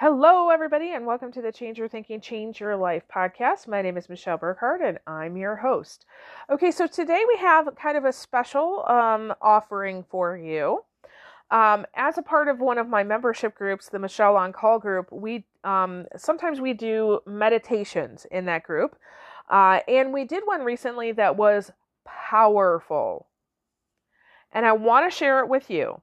Hello, everybody, and welcome to the Change Your Thinking, Change Your Life podcast. My name is Michelle Burkhardt, and I'm your host. Okay, so today we have kind of a special um, offering for you. Um, as a part of one of my membership groups, the Michelle on Call group, we um, sometimes we do meditations in that group, uh, and we did one recently that was powerful, and I want to share it with you.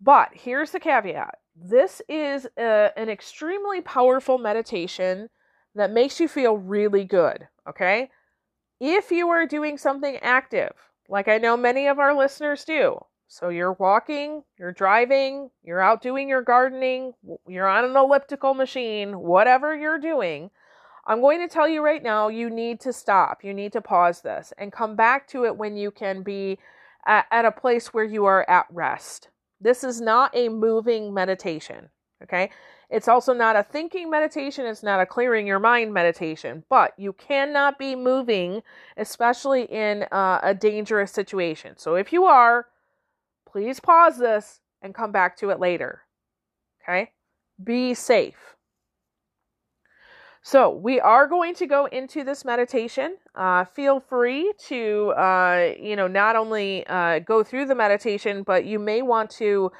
But here's the caveat this is a, an extremely powerful meditation that makes you feel really good, okay? If you are doing something active, like I know many of our listeners do, so you're walking, you're driving, you're out doing your gardening, you're on an elliptical machine, whatever you're doing, I'm going to tell you right now you need to stop. You need to pause this and come back to it when you can be at, at a place where you are at rest. This is not a moving meditation, okay? It's also not a thinking meditation, it's not a clearing your mind meditation, but you cannot be moving, especially in uh, a dangerous situation. So if you are, please pause this and come back to it later, okay? Be safe. So, we are going to go into this meditation. Uh, feel free to, uh, you know, not only uh, go through the meditation, but you may want to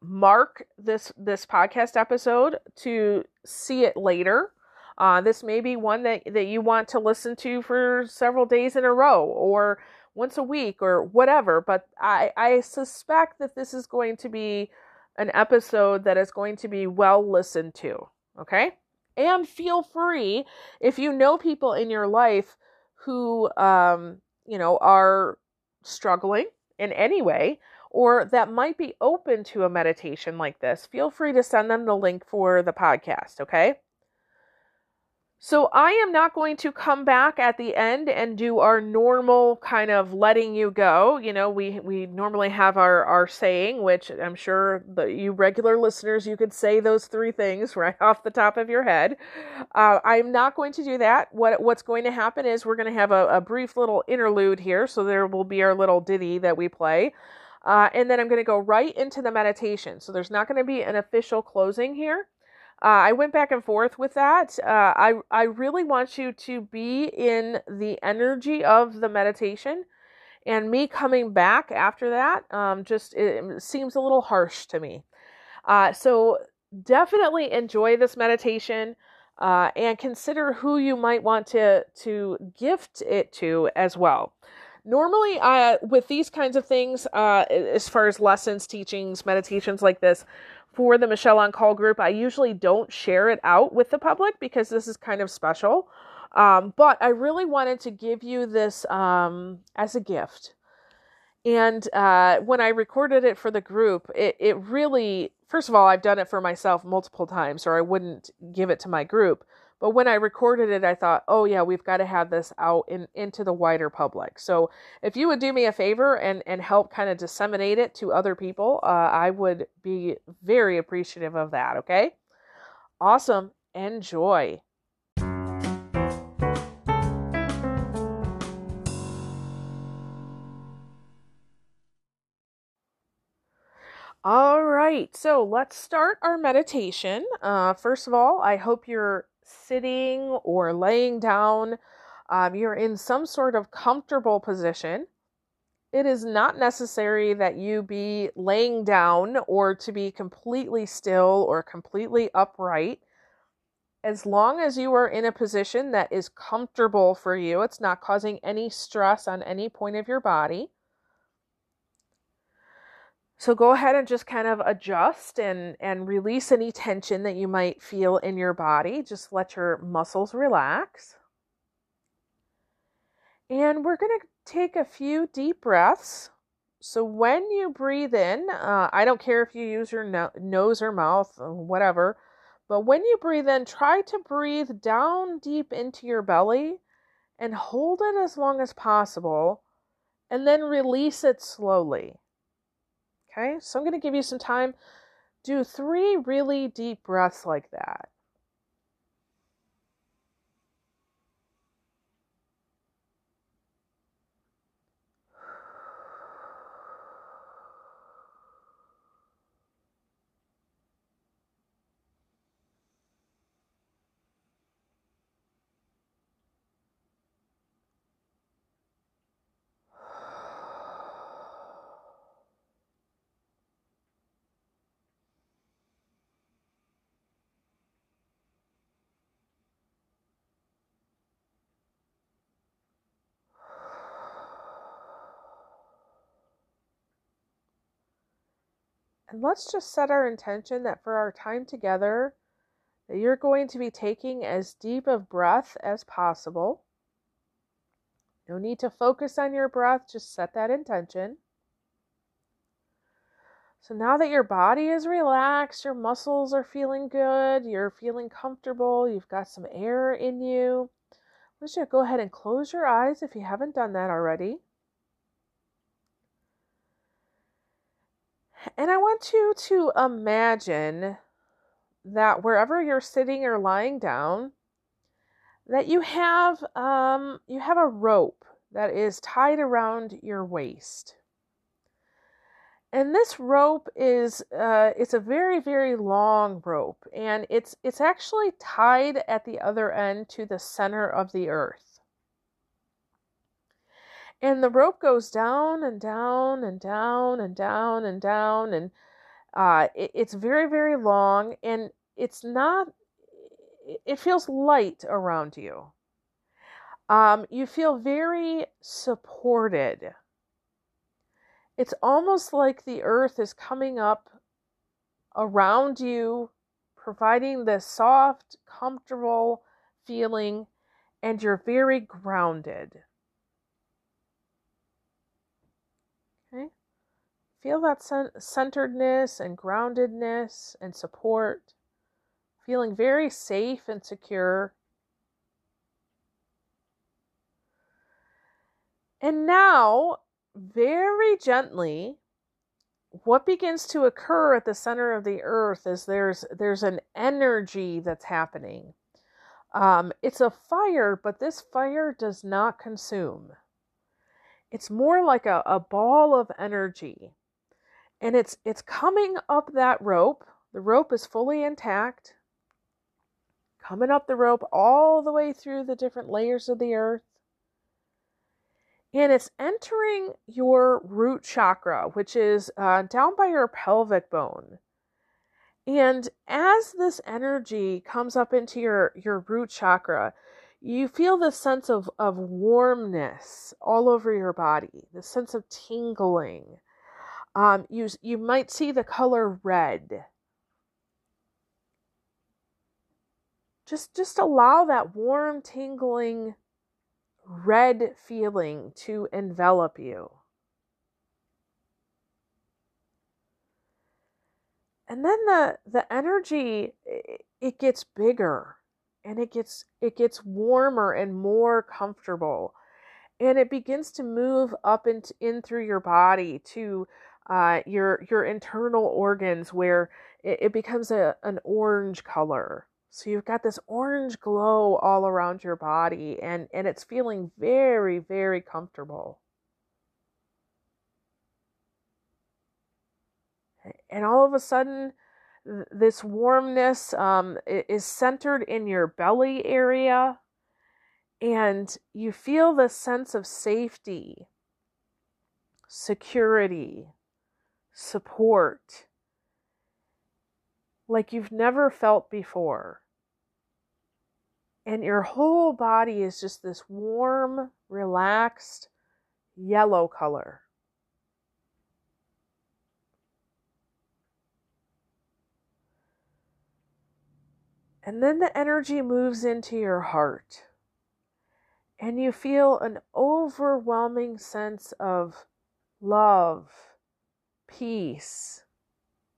mark this this podcast episode to see it later. Uh, this may be one that, that you want to listen to for several days in a row or once a week or whatever. But I, I suspect that this is going to be an episode that is going to be well listened to. Okay? And feel free if you know people in your life who, um, you know, are struggling in any way or that might be open to a meditation like this, feel free to send them the link for the podcast, okay? So I am not going to come back at the end and do our normal kind of letting you go. You know, we we normally have our our saying, which I'm sure the you regular listeners you could say those three things right off the top of your head. Uh, I'm not going to do that. What what's going to happen is we're going to have a, a brief little interlude here, so there will be our little ditty that we play. Uh, and then I'm going to go right into the meditation. So there's not going to be an official closing here. Uh, I went back and forth with that. Uh, I I really want you to be in the energy of the meditation, and me coming back after that um, just it seems a little harsh to me. Uh, so definitely enjoy this meditation uh, and consider who you might want to to gift it to as well. Normally, with these kinds of things, uh, as far as lessons, teachings, meditations like this, for the Michelle on Call group. I usually don't share it out with the public because this is kind of special. Um, but I really wanted to give you this um, as a gift. And uh, when I recorded it for the group, it, it really, first of all, I've done it for myself multiple times, or I wouldn't give it to my group. But when I recorded it, I thought, oh yeah, we've got to have this out in into the wider public. So if you would do me a favor and and help kind of disseminate it to other people, uh, I would be very appreciative of that. Okay, awesome. Enjoy. All right, so let's start our meditation. Uh, first of all, I hope you're sitting or laying down, um, you're in some sort of comfortable position. It is not necessary that you be laying down or to be completely still or completely upright. As long as you are in a position that is comfortable for you, it's not causing any stress on any point of your body. So go ahead and just kind of adjust and and release any tension that you might feel in your body. Just let your muscles relax. And we're going to take a few deep breaths. So when you breathe in, uh, I don't care if you use your no- nose or mouth or whatever, but when you breathe in, try to breathe down deep into your belly and hold it as long as possible and then release it slowly. Okay, so I'm going to give you some time. Do three really deep breaths like that. And let's just set our intention that for our time together, that you're going to be taking as deep of breath as possible. No need to focus on your breath, just set that intention. So now that your body is relaxed, your muscles are feeling good, you're feeling comfortable, you've got some air in you, let's just go ahead and close your eyes if you haven't done that already. And I want you to imagine that wherever you're sitting or lying down, that you have um, you have a rope that is tied around your waist. And this rope is uh, it's a very very long rope, and it's it's actually tied at the other end to the center of the earth. And the rope goes down and down and down and down and down and uh, it, it's very very long and it's not it feels light around you. Um, you feel very supported. It's almost like the earth is coming up around you providing this soft comfortable feeling and you're very grounded Feel that centeredness and groundedness and support, feeling very safe and secure. And now, very gently, what begins to occur at the center of the earth is there's there's an energy that's happening. Um, it's a fire, but this fire does not consume. It's more like a, a ball of energy and it's it's coming up that rope. The rope is fully intact. Coming up the rope all the way through the different layers of the earth. And it's entering your root chakra, which is uh, down by your pelvic bone. And as this energy comes up into your, your root chakra, you feel this sense of, of warmness all over your body, the sense of tingling, um, you, you might see the color red. Just, just allow that warm, tingling red feeling to envelop you. And then the, the energy, it gets bigger and it gets, it gets warmer and more comfortable and it begins to move up and in, in through your body to uh, your your internal organs where it, it becomes a, an orange color. So you've got this orange glow all around your body and, and it's feeling very, very comfortable. And all of a sudden, this warmness um, is centered in your belly area, and you feel this sense of safety, security, support like you've never felt before. And your whole body is just this warm, relaxed yellow color. And then the energy moves into your heart. And you feel an overwhelming sense of love peace,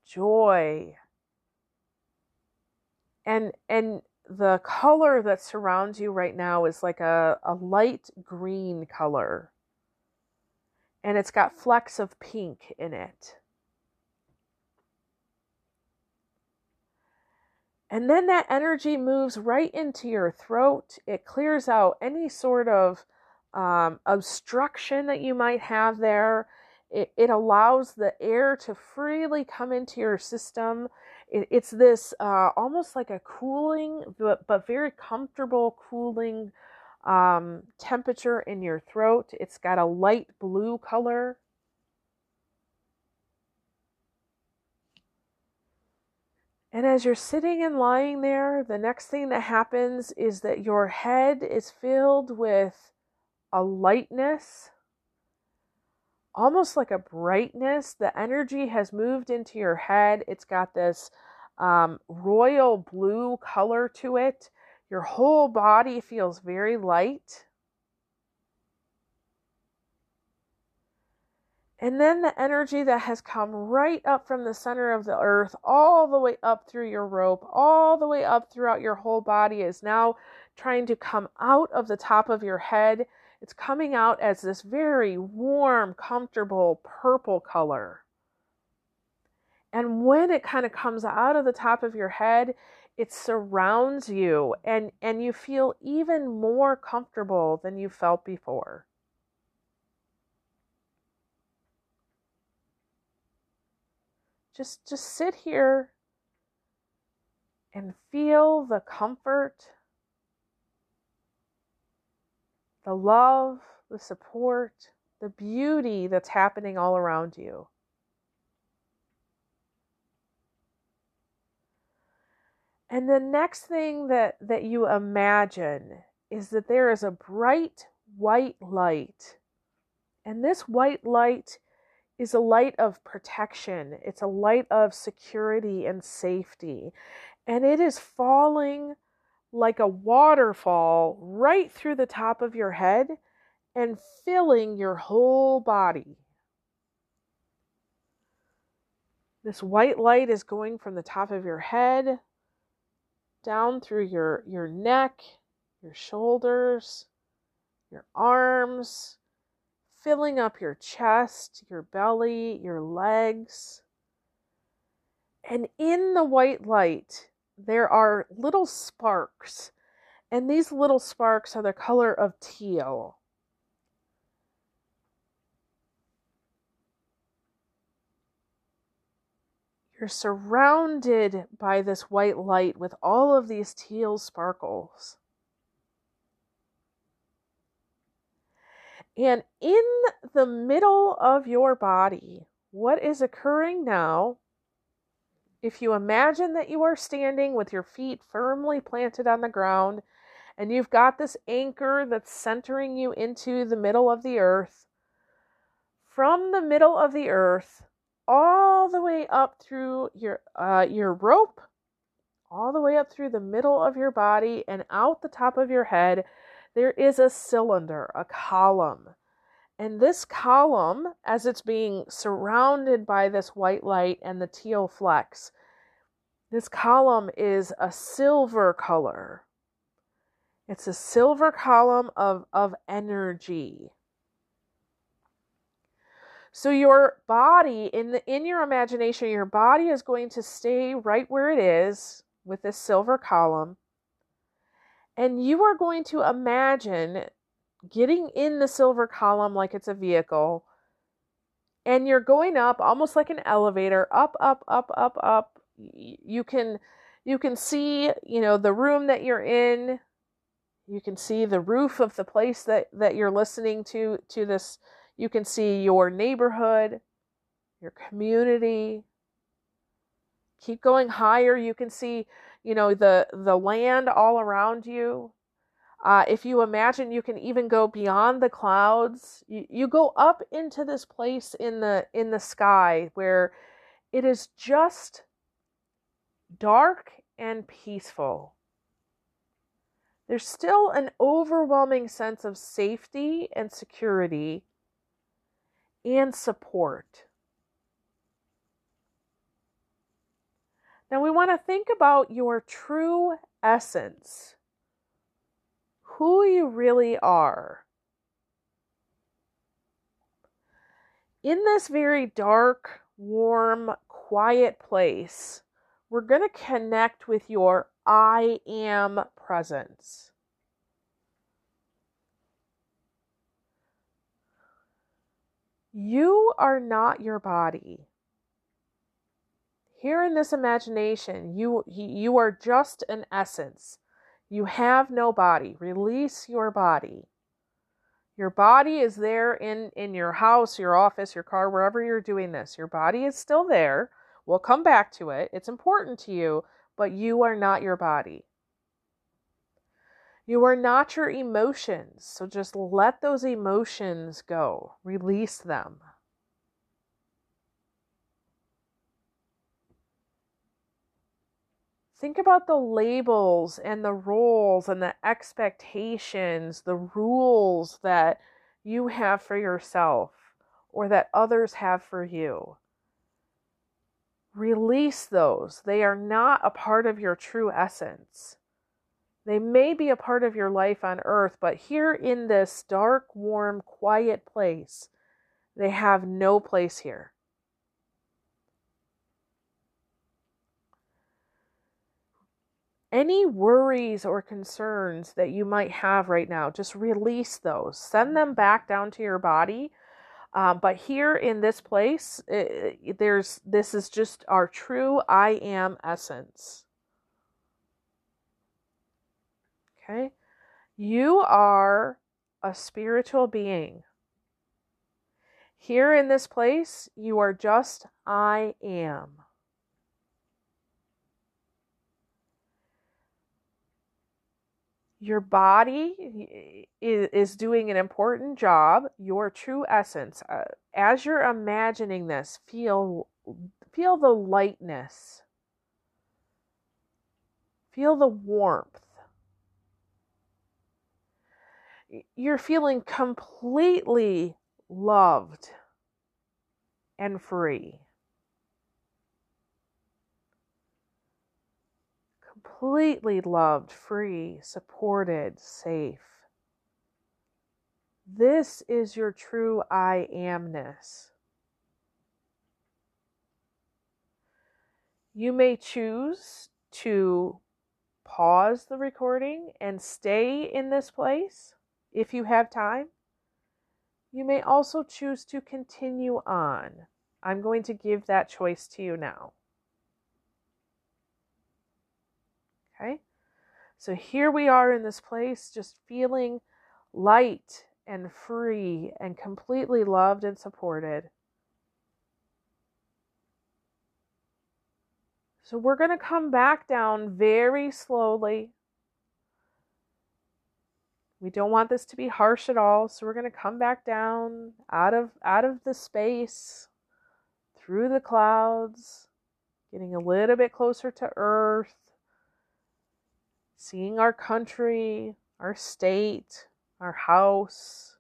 joy. And and the color that surrounds you right now is like a, a light green color. And it's got flecks of pink in it. And then that energy moves right into your throat. It clears out any sort of um, obstruction that you might have there. It, it allows the air to freely come into your system. It, it's this uh, almost like a cooling, but, but very comfortable cooling um, temperature in your throat. It's got a light blue color. And as you're sitting and lying there, the next thing that happens is that your head is filled with a lightness almost like a brightness. The energy has moved into your head. It's got this um, royal blue color to it. Your whole body feels very light. And then the energy that has come right up from the center of the earth, all the way up through your rope, all the way up throughout your whole body, is now trying to come out of the top of your head. It's coming out as this very warm, comfortable purple color. And when it kind of comes out of the top of your head, it surrounds you and, and you feel even more comfortable than you felt before. Just just sit here and feel the comfort, the love, the support, the beauty that's happening all around you. And the next thing that, that you imagine is that there is a bright white light. And this white light is a light of protection, it's a light of security and safety. And it is falling like a waterfall right through the top of your head and filling your whole body. This white light is going from the top of your head down through your, your neck, your shoulders, your arms, filling up your chest, your belly, your legs. And in the white light, there are little sparks. And these little sparks are the color of teal. You're surrounded by this white light with all of these teal sparkles. And in the middle of your body, what is occurring now? If you imagine that you are standing with your feet firmly planted on the ground and you've got this anchor that's centering you into the middle of the earth, from the middle of the earth all the way up through your uh, your rope, all the way up through the middle of your body and out the top of your head there is a cylinder, a column. And this column, as it's being surrounded by this white light and the teal flecks, this column is a silver color. It's a silver column of, of energy. So your body in the in your imagination, your body is going to stay right where it is with this silver column. And you are going to imagine getting in the silver column like it's a vehicle. And you're going up almost like an elevator, up, up, up, up, up. You can you can see, you know, the room that you're in. You can see the roof of the place that that you're listening to to this. You can see your neighborhood, your community. Keep going higher. You can see you know the the land all around you uh, if you imagine you can even go beyond the clouds you, you go up into this place in the in the sky where it is just dark and peaceful. There's still an overwhelming sense of safety and security and support. Now we want to think about your true essence, who you really are. In this very dark, warm, quiet place, we're going to connect with your I am presence. You are not your body. Here in this imagination, you you are just an essence. You have no body. Release your body. Your body is there in in your house, your office, your car, wherever you're doing this. Your body is still there. We'll come back to it. It's important to you, but you are not your body. You are not your emotions. So just let those emotions go. Release them. Think about the labels and the roles and the expectations, the rules that you have for yourself or that others have for you. Release those. They are not a part of your true essence. They may be a part of your life on earth, but here in this dark, warm, quiet place, they have no place here. Any worries or concerns that you might have right now, just release those. Send them back down to your body. Um, but here in this place, it, there's this is just our true I am essence. Okay? You are a spiritual being. Here in this place, you are just I am. Your body is, is doing an important job, your true essence. Uh, as you're imagining this, feel feel the lightness. Feel the warmth. you're feeling completely loved and free. Completely loved, free, supported, safe. This is your true I amness. You may choose to pause the recording and stay in this place if you have time. You may also choose to continue on. I'm going to give that choice to you now. Okay? So here we are in this place, just feeling light and free and completely loved and supported. So we're going to come back down very slowly. We don't want this to be harsh at all, so we're going to come back down out of out of the space through the clouds, getting a little bit closer to earth, seeing our country, our state, our house,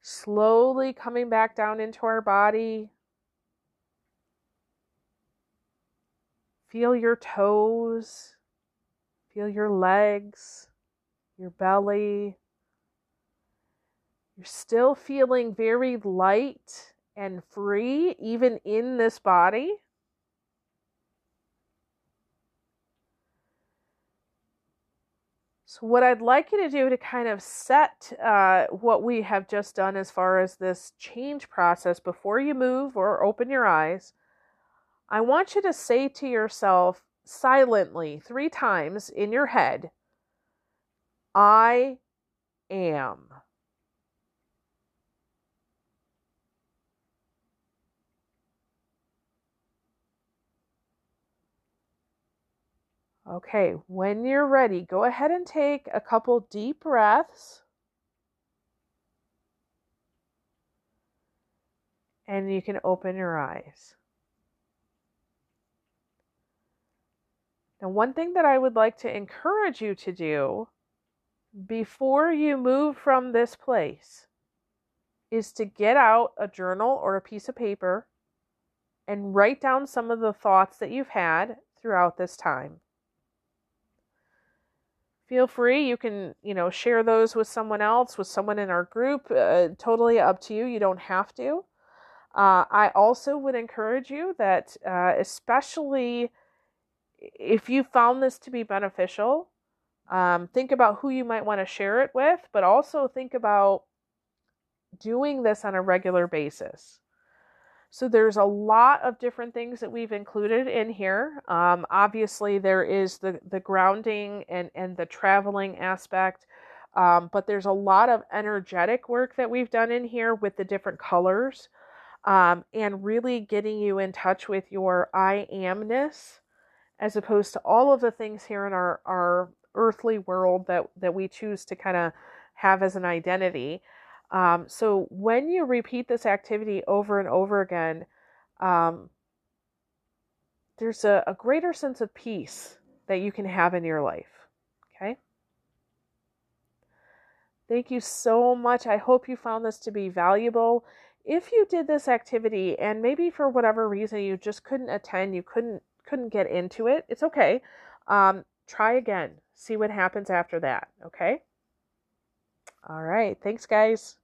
slowly coming back down into our body. Feel your toes, feel your legs your belly. You're still feeling very light and free, even in this body. What I'd like you to do to kind of set uh, what we have just done as far as this change process before you move or open your eyes, I want you to say to yourself silently three times in your head I am. Okay, when you're ready, go ahead and take a couple deep breaths. And you can open your eyes. Now, one thing that I would like to encourage you to do before you move from this place is to get out a journal or a piece of paper and write down some of the thoughts that you've had throughout this time. Feel free, you can, you know, share those with someone else, with someone in our group. Uh, totally up to you. You don't have to. Uh, I also would encourage you that, uh, especially if you found this to be beneficial, um, think about who you might want to share it with, but also think about doing this on a regular basis. So there's a lot of different things that we've included in here. Um, obviously, there is the the grounding and and the traveling aspect, um, but there's a lot of energetic work that we've done in here with the different colors, um, and really getting you in touch with your I amness, as opposed to all of the things here in our our earthly world that that we choose to kind of have as an identity. Um, so when you repeat this activity over and over again, um, there's a, a greater sense of peace that you can have in your life. Okay? Thank you so much. I hope you found this to be valuable. If you did this activity and maybe for whatever reason you just couldn't attend, you couldn't couldn't get into it, it's okay. Um, try again. See what happens after that. Okay? All right. Thanks, guys.